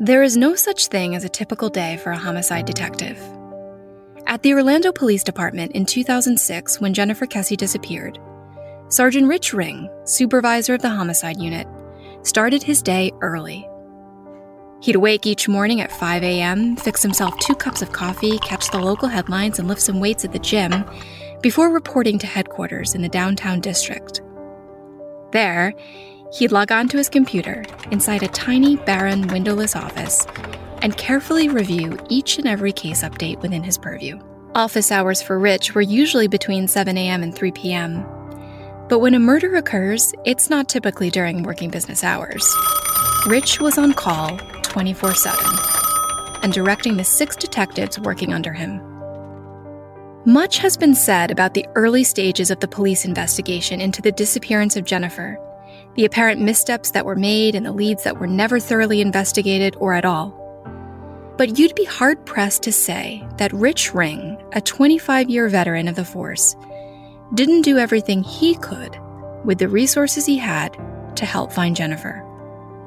There is no such thing as a typical day for a homicide detective. At the Orlando Police Department in 2006, when Jennifer Kesse disappeared, Sergeant Rich Ring, supervisor of the homicide unit, started his day early. He'd wake each morning at 5 a.m., fix himself two cups of coffee, catch the local headlines, and lift some weights at the gym before reporting to headquarters in the downtown district. There, he'd log on to his computer inside a tiny, barren, windowless office and carefully review each and every case update within his purview. Office hours for Rich were usually between 7 a.m. and 3 p.m. But when a murder occurs, it's not typically during working business hours. Rich was on call 24 7 and directing the six detectives working under him. Much has been said about the early stages of the police investigation into the disappearance of Jennifer, the apparent missteps that were made, and the leads that were never thoroughly investigated or at all. But you'd be hard pressed to say that Rich Ring, a 25 year veteran of the force, didn't do everything he could with the resources he had to help find Jennifer.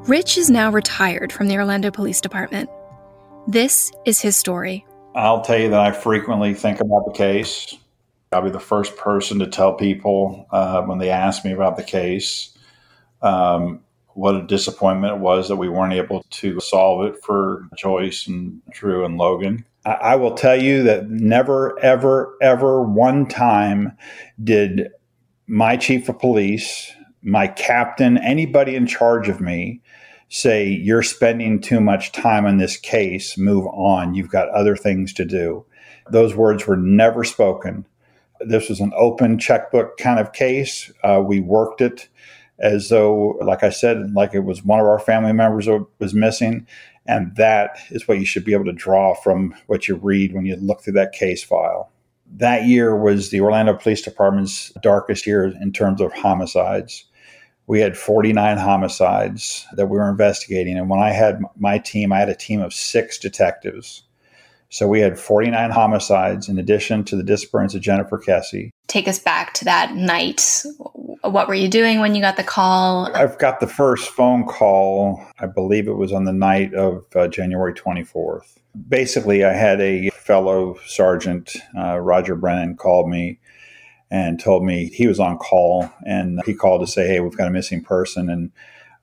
Rich is now retired from the Orlando Police Department. This is his story. I'll tell you that I frequently think about the case. I'll be the first person to tell people uh, when they ask me about the case um, what a disappointment it was that we weren't able to solve it for Joyce and Drew and Logan. I, I will tell you that never, ever, ever one time did my chief of police, my captain, anybody in charge of me say, You're spending too much time on this case, move on, you've got other things to do. Those words were never spoken. This was an open checkbook kind of case. Uh, we worked it as though, like I said, like it was one of our family members was missing. And that is what you should be able to draw from what you read when you look through that case file. That year was the Orlando Police Department's darkest year in terms of homicides. We had 49 homicides that we were investigating. And when I had my team, I had a team of six detectives. So we had 49 homicides in addition to the disappearance of Jennifer Kesse. Take us back to that night. What were you doing when you got the call? I've got the first phone call, I believe it was on the night of uh, January 24th. Basically, I had a fellow sergeant, uh, Roger Brennan, called me and told me he was on call. And he called to say, Hey, we've got a missing person, and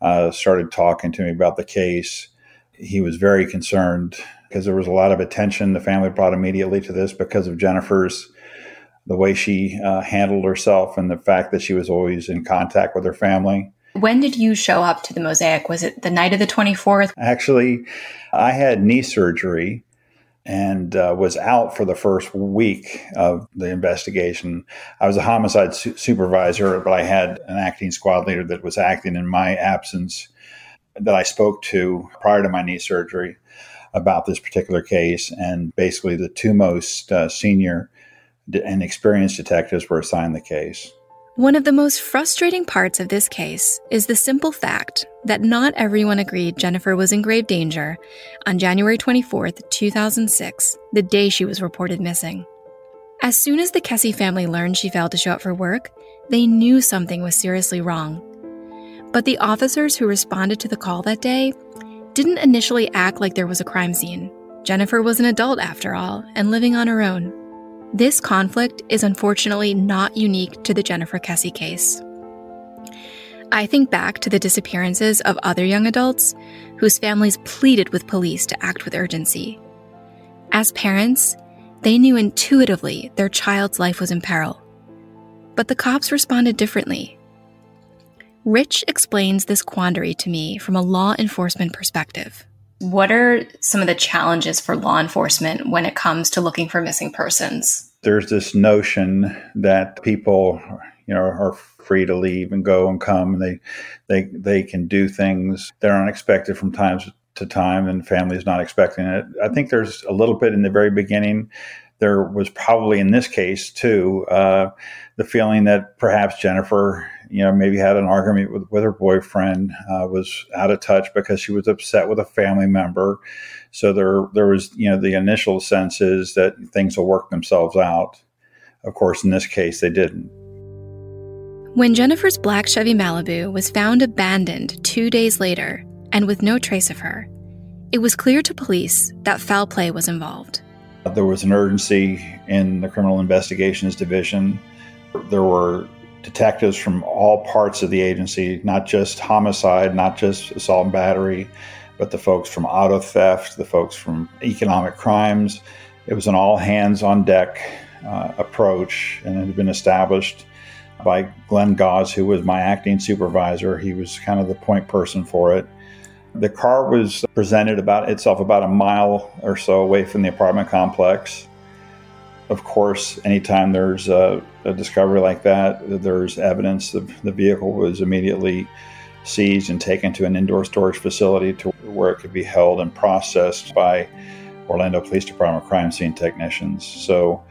uh, started talking to me about the case. He was very concerned because there was a lot of attention the family brought immediately to this because of Jennifer's the way she uh, handled herself and the fact that she was always in contact with her family. When did you show up to the mosaic? Was it the night of the 24th? Actually, I had knee surgery and uh, was out for the first week of the investigation. I was a homicide su- supervisor, but I had an acting squad leader that was acting in my absence that I spoke to prior to my knee surgery about this particular case. And basically, the two most uh, senior and experienced detectives were assigned the case. One of the most frustrating parts of this case is the simple fact that not everyone agreed Jennifer was in grave danger on January 24, 2006, the day she was reported missing. As soon as the Kesse family learned she failed to show up for work, they knew something was seriously wrong. But the officers who responded to the call that day didn't initially act like there was a crime scene. Jennifer was an adult after all and living on her own. This conflict is unfortunately not unique to the Jennifer Kesse case. I think back to the disappearances of other young adults whose families pleaded with police to act with urgency. As parents, they knew intuitively their child's life was in peril. But the cops responded differently. Rich explains this quandary to me from a law enforcement perspective. What are some of the challenges for law enforcement when it comes to looking for missing persons? There's this notion that people, you know, are free to leave and go and come, and they they they can do things that are unexpected from time to time, and families not expecting it. I think there's a little bit in the very beginning. There was probably in this case too uh, the feeling that perhaps Jennifer you know, maybe had an argument with, with her boyfriend, uh, was out of touch because she was upset with a family member. So there, there was, you know, the initial sense is that things will work themselves out. Of course, in this case, they didn't. When Jennifer's black Chevy Malibu was found abandoned two days later and with no trace of her, it was clear to police that foul play was involved. There was an urgency in the Criminal Investigations Division. There were detectives from all parts of the agency, not just homicide, not just assault and battery, but the folks from auto theft, the folks from economic crimes. It was an all hands on deck uh, approach, and it had been established by Glenn Gause, who was my acting supervisor. He was kind of the point person for it. The car was presented about itself about a mile or so away from the apartment complex. Of course, anytime there's a, a discovery like that, there's evidence. The, the vehicle was immediately seized and taken to an indoor storage facility to where it could be held and processed by Orlando Police Department crime scene technicians. So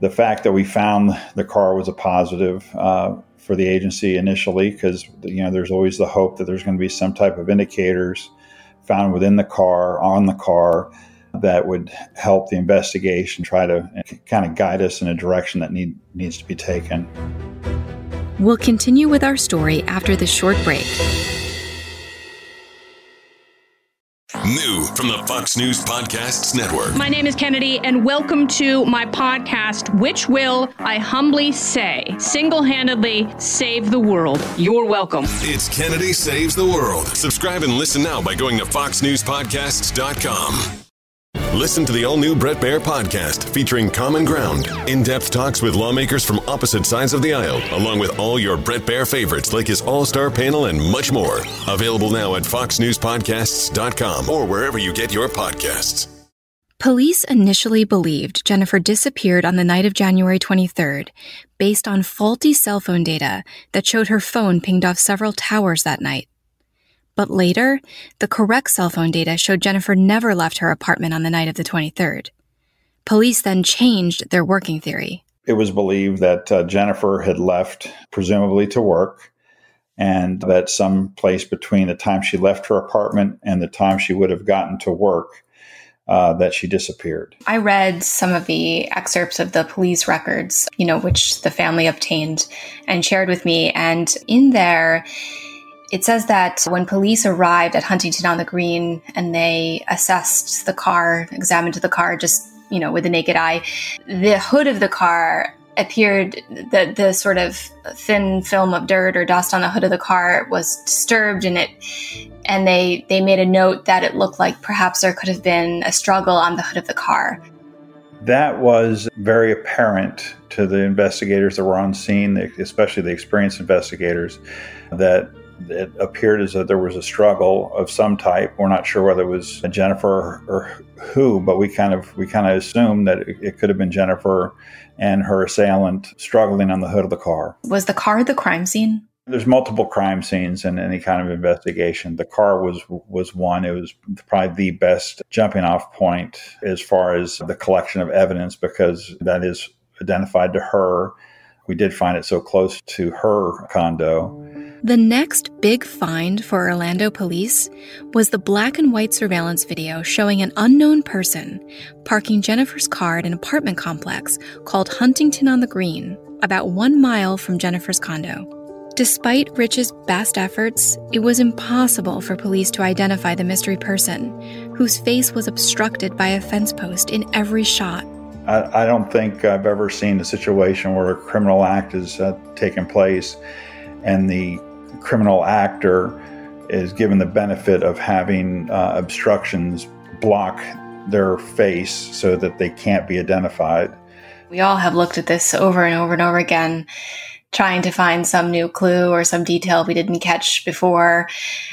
the fact that we found the car was a positive uh, for the agency initially because you know there's always the hope that there's going to be some type of indicators found within the car on the car that would help the investigation try to kind of guide us in a direction that need, needs to be taken. We'll continue with our story after this short break. New from the Fox News Podcasts Network. My name is Kennedy, and welcome to my podcast, which will, I humbly say, single handedly save the world. You're welcome. It's Kennedy Saves the World. Subscribe and listen now by going to FoxNewsPodcasts.com. Listen to the all new Bret Baier podcast featuring Common Ground, in depth talks with lawmakers from opposite sides of the aisle, along with all your Bret Baier favorites like his all star panel and much more. Available now at FoxNewsPodcasts.com or wherever you get your podcasts. Police initially believed Jennifer disappeared on the night of January 23rd based on faulty cell phone data that showed her phone pinged off several towers that night. But later, the correct cell phone data showed Jennifer never left her apartment on the night of the 23rd. Police then changed their working theory. It was believed that uh, Jennifer had left, presumably to work, and that some place between the time she left her apartment and the time she would have gotten to work, uh, that she disappeared. I read some of the excerpts of the police records, you know, which the family obtained and shared with me. And in there, it says that when police arrived at Huntington on the Green and they assessed the car, examined the car just, you know, with the naked eye, the hood of the car appeared the the sort of thin film of dirt or dust on the hood of the car was disturbed and it and they they made a note that it looked like perhaps there could have been a struggle on the hood of the car. That was very apparent to the investigators that were on scene, especially the experienced investigators, that it appeared as though there was a struggle of some type. We're not sure whether it was Jennifer or who, but we kind of we kind of assumed that it, it could have been Jennifer and her assailant struggling on the hood of the car. Was the car the crime scene? There's multiple crime scenes in any kind of investigation. The car was was one. It was probably the best jumping off point as far as the collection of evidence because that is identified to her. We did find it so close to her condo the next big find for Orlando police was the black and white surveillance video showing an unknown person parking Jennifer's car at an apartment complex called Huntington on the Green, about one mile from Jennifer's condo. Despite Rich's best efforts, it was impossible for police to identify the mystery person, whose face was obstructed by a fence post in every shot. I, I don't think I've ever seen a situation where a criminal act has uh, taken place and the criminal actor is given the benefit of having uh, obstructions block their face so that they can't be identified. We all have looked at this over and over and over again, trying to find some new clue or some detail we didn't catch before.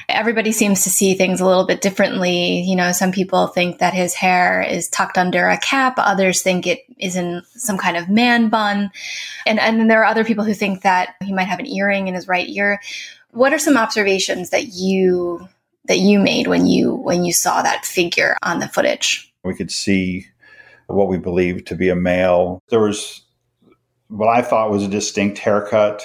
Everybody seems to see things a little bit differently. You know, some people think that his hair is tucked under a cap, others think it is in some kind of man bun. And, and then there are other people who think that he might have an earring in his right ear. What are some observations that you that you made when you when you saw that figure on the footage? We could see what we believed to be a male. There was what I thought was a distinct haircut.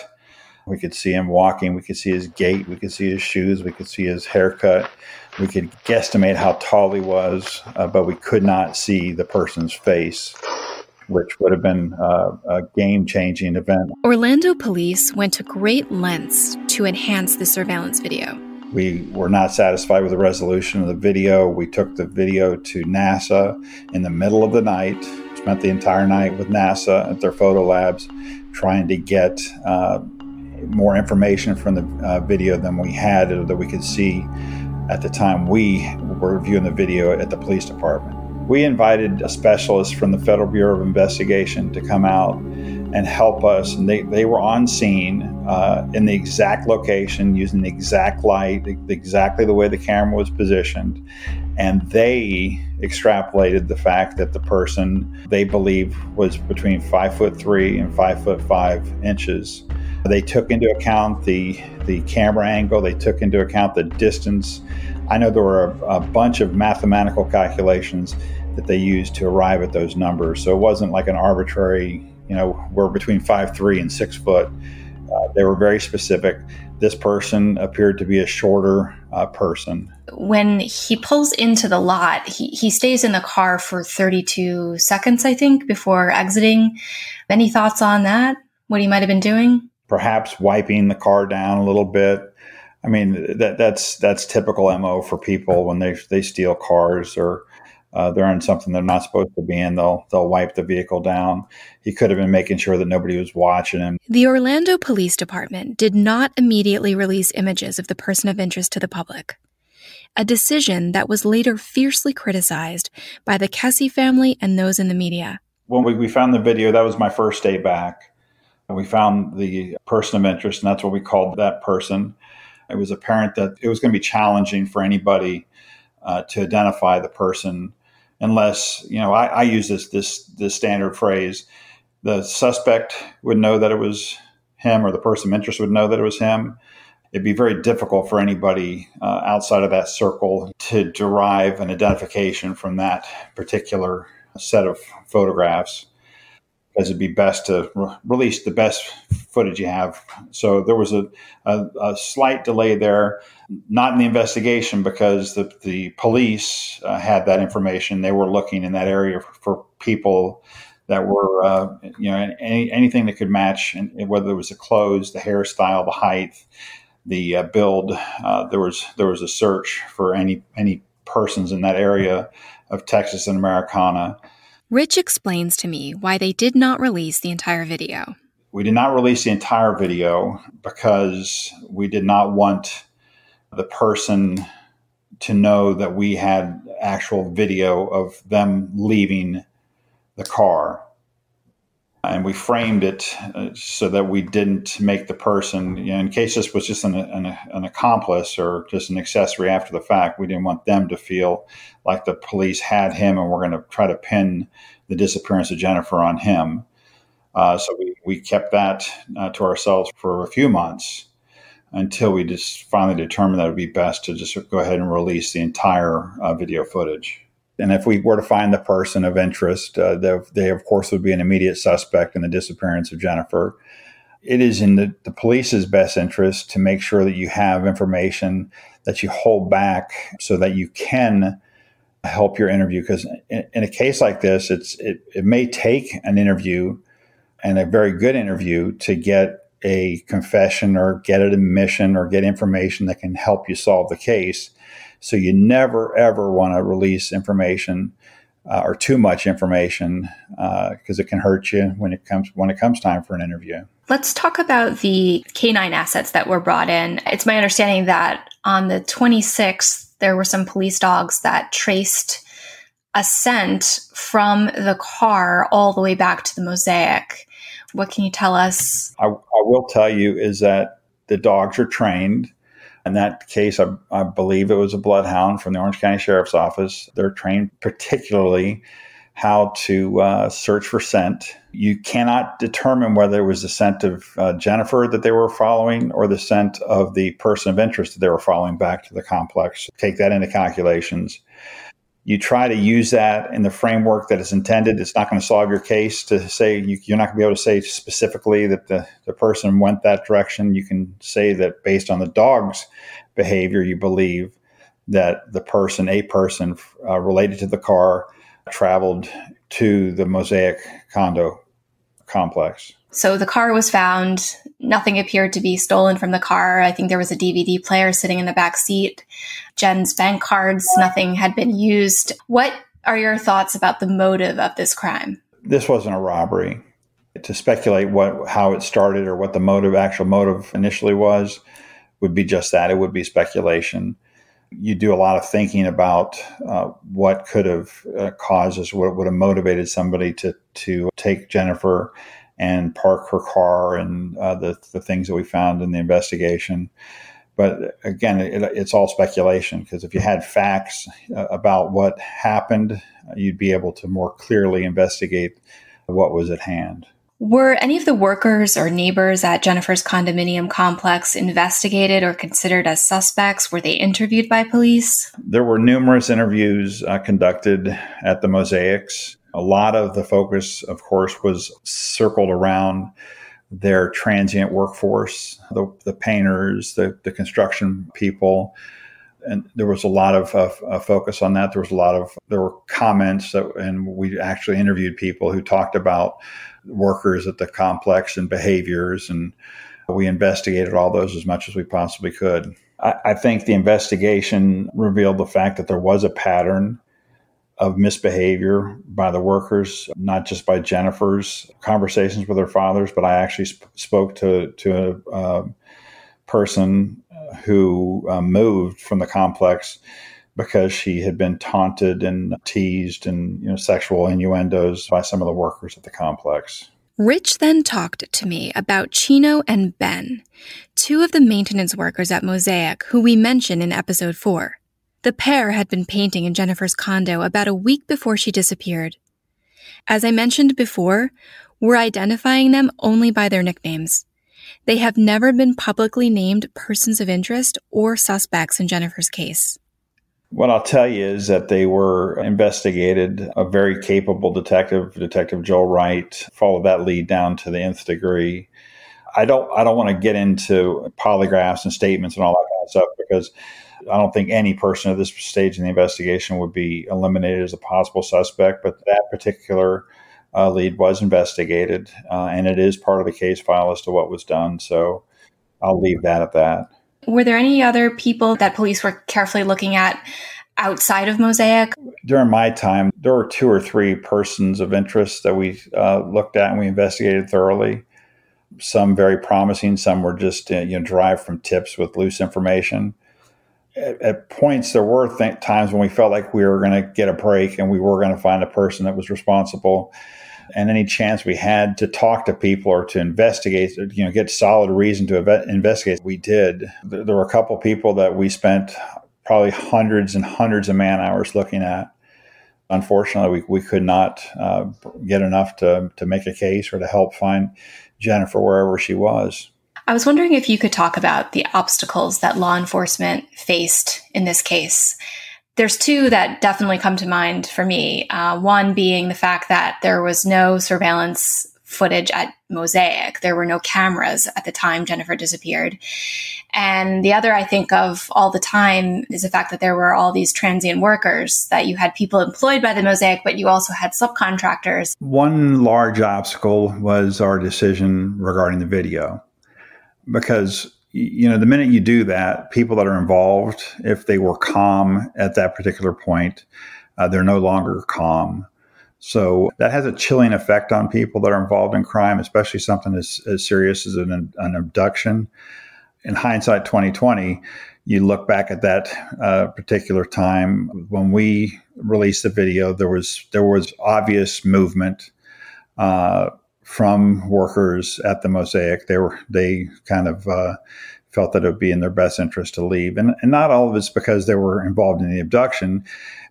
We could see him walking. We could see his gait. We could see his shoes. We could see his haircut. We could guesstimate how tall he was, uh, but we could not see the person's face which would have been uh, a game changing event. Orlando police went to great lengths to enhance the surveillance video. We were not satisfied with the resolution of the video. We took the video to NASA in the middle of the night, spent the entire night with NASA at their photo labs trying to get uh, more information from the uh, video than we had that we could see at the time we were viewing the video at the police department. We invited a specialist from the Federal Bureau of Investigation to come out and help us. And they, they were on scene uh, in the exact location, using the exact light, exactly the way the camera was positioned. And they extrapolated the fact that the person they believe was between five foot three and five foot five inches. They took into account the the camera angle. They took into account the distance I know there were a, a, bunch of mathematical calculations that they used to arrive at those numbers. So it wasn't like an arbitrary, you know, we're between five three and six foot. Uh, they were very specific. This person appeared to be a shorter uh, person. When he pulls into the lot, he, he stays in the car for 32 seconds, I think, before exiting. Any thoughts on that? What he might have been doing? Perhaps wiping the car down a little bit I mean that that's that's typical mo for people when they they steal cars or uh, they're in something they're not supposed to be in. They'll they'll wipe the vehicle down. He could have been making sure that nobody was watching him. The Orlando Police Department did not immediately release images of the person of interest to the public. A decision that was later fiercely criticized by the Kesse family and those in the media. When we, we found the video, that was my first day back. We found the person of interest, and that's what we called that person it was apparent that it was going to be challenging for anybody uh, to identify the person unless you know I, I, use this this this standard phrase the suspect would know that it was him or the person of interest would know that it was him. It'd be very difficult for anybody uh, outside of that circle to derive an identification from that particular set of photographs because it'd be best to re- release the best footage you have. So there was a, a, a, slight delay there, not in the investigation because the, the police uh, had that information. They were looking in that area for, for people that were, uh, you know, any, anything that could match, and whether it was the clothes, the hairstyle, the height, the uh, build. Uh, there was there was a search for any any persons in that area of Texas and Americana Rich explains to me why they did not release the entire video. We did not release the entire video because we did not want the person to know that we had actual video of them leaving the car and we framed it uh, so that we didn't make the person, you know, in case this was just an, an, an, accomplice or just an accessory after the fact, we didn't want them to feel like the police had him and we're going to try to pin the disappearance of Jennifer on him. Uh, so we, we kept that uh, to ourselves for a few months until we just finally determined that it would be best to just go ahead and release the entire uh, video footage. And if we were to find the person of interest, uh, they, they, of course, would be an immediate suspect in the disappearance of Jennifer. It is in the, the police's best interest to make sure that you have information that you hold back so that you can help your interview. Because in, in a case like this, it's it, it may take an interview and a very good interview to get a confession or get an admission or get information that can help you solve the case. So you never ever want to release information uh, or too much information because uh, it can hurt you when it comes when it comes time for an interview. Let's talk about the canine assets that were brought in. It's my understanding that on the 26th there were some police dogs that traced a scent from the car all the way back to the mosaic. What can you tell us? I, I will tell you is that the dogs are trained in that case, I, I, believe it was a bloodhound from the Orange County Sheriff's Office. They're trained particularly how to uh, search for scent. You cannot determine whether it was the scent of uh, Jennifer that they were following or the scent of the person of interest that they were following back to the complex. Take that into calculations you try to use that in the framework that is intended. It's not going to solve your case to say you, are not going to be able to say specifically that the, the person went that direction. You can say that based on the dog's behavior, you believe that the person, a person uh, related to the car, traveled to the Mosaic condo. Complex. So the car was found. Nothing appeared to be stolen from the car. I think there was a DVD player sitting in the back seat. Jen's bank cards, nothing had been used. What are your thoughts about the motive of this crime? This wasn't a robbery. To speculate what how it started or what the motive, actual motive initially was, would be just that. It would be speculation. You do a lot of thinking about uh, what could have uh, caused this, what would have motivated somebody to to take Jennifer and park her car and uh, the, the things that we found in the investigation. But again, it, it's all speculation because if you had facts uh, about what happened, you'd be able to more clearly investigate what was at hand. Were any of the workers or neighbors at Jennifer's condominium complex investigated or considered as suspects? Were they interviewed by police? There were numerous interviews uh, conducted at the Mosaics. A lot of the focus, of course, was circled around their transient workforce, the, the painters, the, the construction people. And there was a lot of focus on that. There was a lot of, there were comments that, and we actually interviewed people who talked about workers at the complex and behaviors. And we investigated all those as much as we possibly could. I, I think the investigation revealed the fact that there was a pattern of misbehavior by the workers, not just by Jennifer's conversations with her fathers, but I actually sp- spoke to to a person who uh, moved from the complex because she had been taunted and teased and you know sexual innuendos by some of the workers at the complex. Rich then talked to me about Chino and Ben, two of the maintenance workers at Mosaic who we mentioned in episode 4. The pair had been painting in Jennifer's condo about a week before she disappeared. As I mentioned before, we're identifying them only by their nicknames. They have never been publicly named persons of interest or suspects in Jennifer's case. What I'll tell you is that they were investigated. A very capable detective, Detective Joel Wright, followed that lead down to the nth degree. I don't I don't want to get into polygraphs and statements and all that kind of stuff because I don't think any person at this stage in the investigation would be eliminated as a possible suspect, but that particular uh, lead was investigated, uh, and it is part of the case file as to what was done. So I'll leave that at that. Were there any other people that police were carefully looking at outside of Mosaic? During my time, there were two or three persons of interest that we uh, looked at and we investigated thoroughly. Some very promising, some were just uh, you know derived from tips with loose information at, at points there were th- times when we felt like we were going to get a break and we were going to find a person that was responsible and any chance we had to talk to people or to investigate, you know, get solid reason to investigate, we did. There, there, were a couple people that we spent probably hundreds and hundreds of man hours looking at. Unfortunately, we, we could not uh, get enough to, to make a case or to help find Jennifer wherever she was. I was wondering if you could talk about the obstacles that law enforcement faced in this case. There's two that definitely come to mind for me. Uh, one being the fact that there was no surveillance footage at Mosaic. There were no cameras at the time Jennifer disappeared. And the other I think of all the time is the fact that there were all these transient workers, that you had people employed by the Mosaic, but you also had subcontractors. One large obstacle was our decision regarding the video because you know the minute you do that people that are involved if they were calm at that particular point uh, they're no longer calm. So that has a chilling effect on people that are involved in crime especially something as, as serious as an, an abduction. In hindsight 2020 you look back at that uh, particular time when we released the video there was there was obvious movement uh, from workers at the Mosaic. They were they kind of uh, felt that it would be in their best interest to leave, and, and not all of it's because they were involved in the abduction,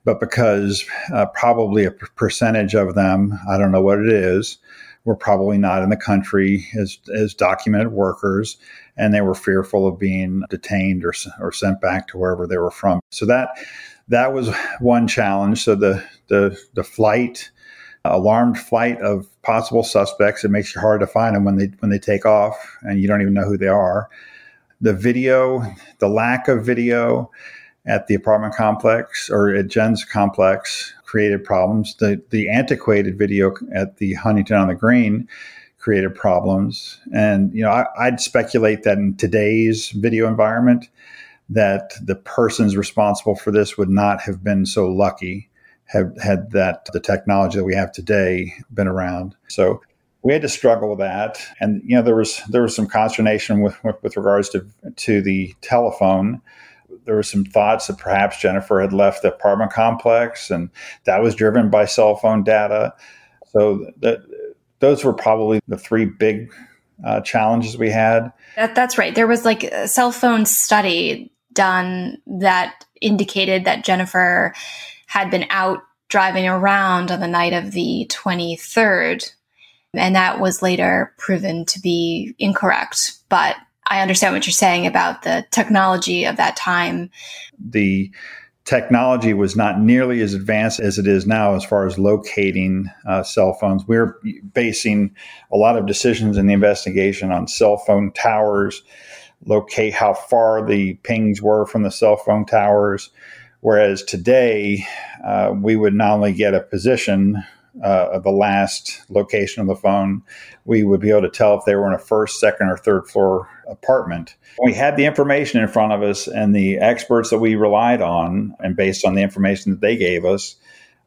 but because uh, probably a percentage of them, I don't know what it is, were probably not in the country as as documented workers, and they were fearful of being detained or or sent back to wherever they were from. So that that was one challenge. So the the the flight alarmed flight of possible suspects. It makes it hard to find them when they when they take off, and you don't even know who they are. The video, the lack of video at the apartment complex or at Jen's complex created problems. The the antiquated video at the Huntington on the Green created problems. And, you know, I, I'd speculate that in today's video environment, that the persons responsible for this would not have been so lucky have had that the technology that we have today been around. So we had to struggle with that, and you know there was there was some consternation with with, with regards to to the telephone. There were some thoughts that perhaps Jennifer had left the apartment complex, and that was driven by cell phone data. So that those were probably the three big uh, challenges we had. That, that's right. There was like a cell phone study done that indicated that Jennifer had been out driving around on the night of the 23rd. And that was later proven to be incorrect. But I understand what you're saying about the technology of that time. The technology was not nearly as advanced as it is now as far as locating uh, cell phones. We're basing a lot of decisions in the investigation on cell phone towers, locate how far the pings were from the cell phone towers. Whereas today, uh, we would not only get a position uh, of the last location of the phone, we would be able to tell if they were in a first, second, or third floor apartment. We had the information in front of us and the experts that we relied on, and based on the information that they gave us,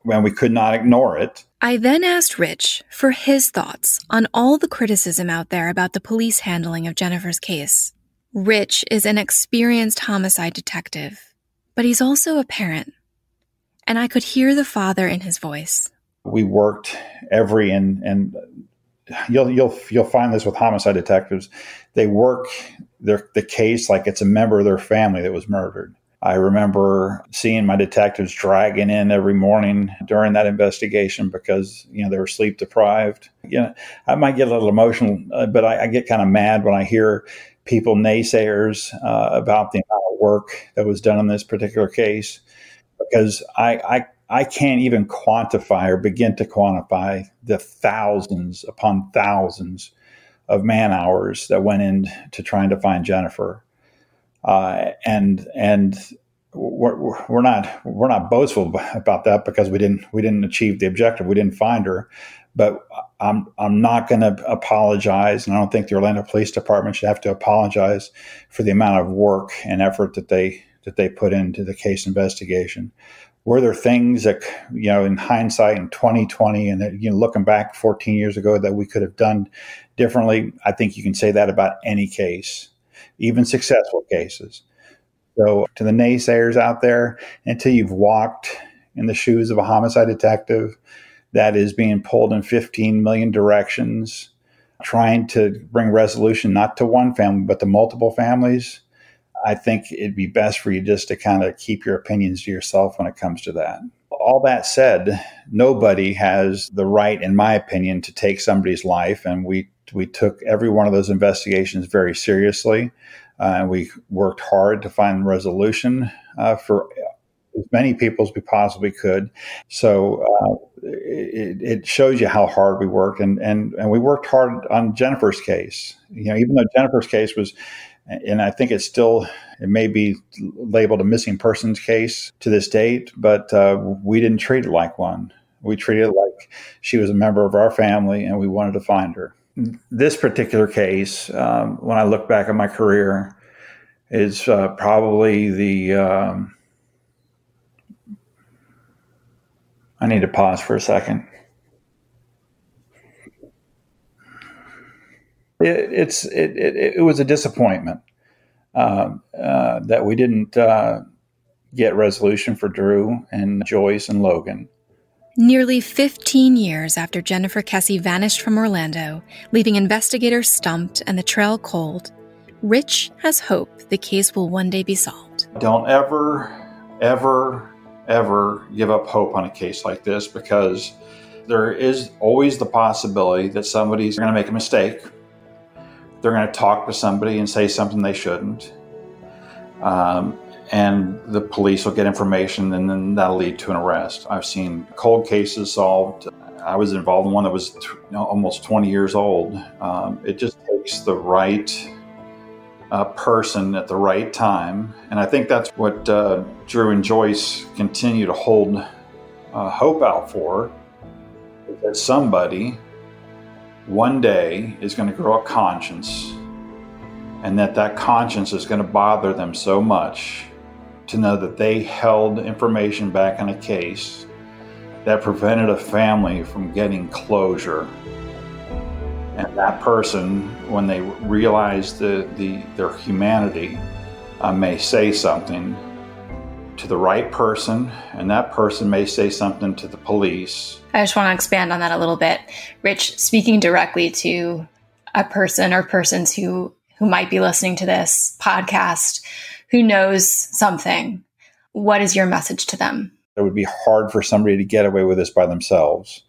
when we could not ignore it. I then asked Rich for his thoughts on all the criticism out there about the police handling of Jennifer's case. Rich is an experienced homicide detective, but he's also a parent. And I could hear the father in his voice. We worked every and and you'll you'll you'll find this with homicide detectives. They work their the case like it's a member of their family that was murdered. I remember seeing my detectives dragging in every morning during that investigation because you know they were sleep deprived. You know, I might get a little emotional, uh, but I, I get kind of mad when I hear people naysayers uh, about the amount of work that was done in this particular case. Because I, I I can't even quantify or begin to quantify the thousands upon thousands of man hours that went into trying to find Jennifer, uh, and and we're, we're not we're not boastful about that because we didn't we didn't achieve the objective. We didn't find her, but I'm I'm not going to apologize, and I don't think the Orlando Police Department should have to apologize for the amount of work and effort that they that they put into the case investigation. Were there things that you know, in hindsight, in 2020, and that, you know, looking back 14 years ago, that we could have done differently? I think you can say that about any case, even successful cases. So, to the naysayers out there, until you've walked in the shoes of a homicide detective that is being pulled in 15 million directions, trying to bring resolution not to one family, but to multiple families, I think it'd be best for you just to kind of keep your opinions to yourself when it comes to that. All that said, nobody has the right, in my opinion, to take somebody's life. And we, we took every one of those investigations very seriously. Uh, and we worked hard to find resolution uh, for as many people as we possibly could. So uh, it, it, shows you how hard we worked, and, and and we worked hard on Jennifer's case. You know, even though Jennifer's case was, and I think it's still it may be labeled a missing persons case to this date, but uh, we didn't treat it like one. We treated it like she was a member of our family, and we wanted to find her. This particular case, um, when I look back at my career, is uh, probably the um, I need to pause for a second. It, it's it, it, it, was a disappointment uh, uh, that we didn't uh, get resolution for Drew and Joyce and Logan. Nearly 15 years after Jennifer Kesse vanished from Orlando, leaving investigators stumped and the trail cold, Rich has hope the case will one day be solved. Don't ever, ever ever give up hope on a case like this because there is always the possibility that somebody's going to make a mistake. They're going to talk to somebody and say something they shouldn't. Um, and the police will get information and then that'll lead to an arrest. I've seen cold cases solved. I was involved in one that was almost 20 years old. Um, it just takes the right uh, person at the right time. And I think that's what uh, Drew and Joyce continue to hold uh, hope out for that somebody one day is going to grow a conscience and that that conscience is going to bother them so much to know that they held information back in a case that prevented a family from getting closure that person when they realize the, the their humanity uh, may say something to the right person, and that person may say something to the police. I just want to expand on that a little bit. Rich, speaking directly to a person or persons who who might be listening to this podcast who knows something, what is your message to them? It would be hard for somebody to get away with this by themselves.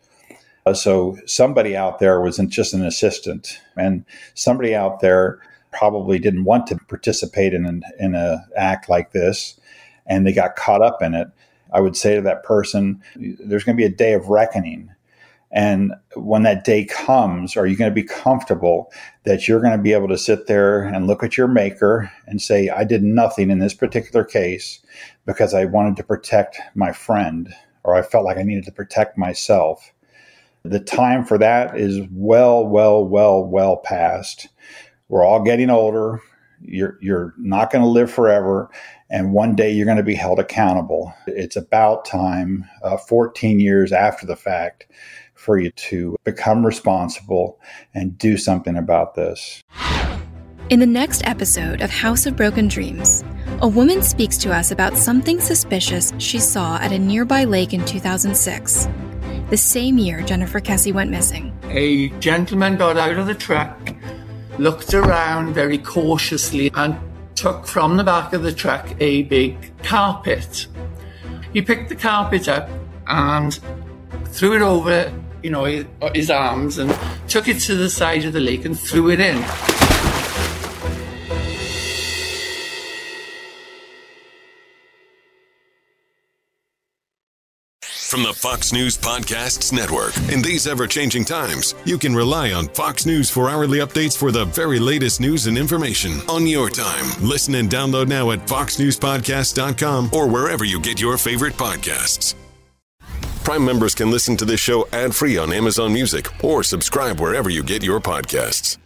Uh, so somebody out there wasn't just an assistant, and somebody out there probably didn't want to participate in an in a act like this and they got caught up in it, I would say to that person, there's going to be a day of reckoning. And when that day comes, are you going to be comfortable that you're going to be able to sit there and look at your maker and say, I did nothing in this particular case because I wanted to protect my friend or I felt like I needed to protect myself? The time for that is well, well, well, well past. We're all getting older. You're, you're not going to live forever and one day you're going to be held accountable. It's about time, uh, 14 years after the fact, for you to become responsible and do something about this. In the next episode of House of Broken Dreams, a woman speaks to us about something suspicious she saw at a nearby lake in 2006, the same year Jennifer Kesse went missing. A gentleman got out of the truck, looked around very cautiously, and took from the back of the truck a big carpet. He picked the carpet up and threw it over, you know, his, his arms and took it to the side of the lake and threw it in. From the Fox News Podcasts Network. In these ever changing times, you can rely on Fox News for hourly updates for the very latest news and information on your time. Listen and download now at foxnewspodcast.com or wherever you get your favorite podcasts. Prime members can listen to this show ad free on Amazon Music or subscribe wherever you get your podcasts.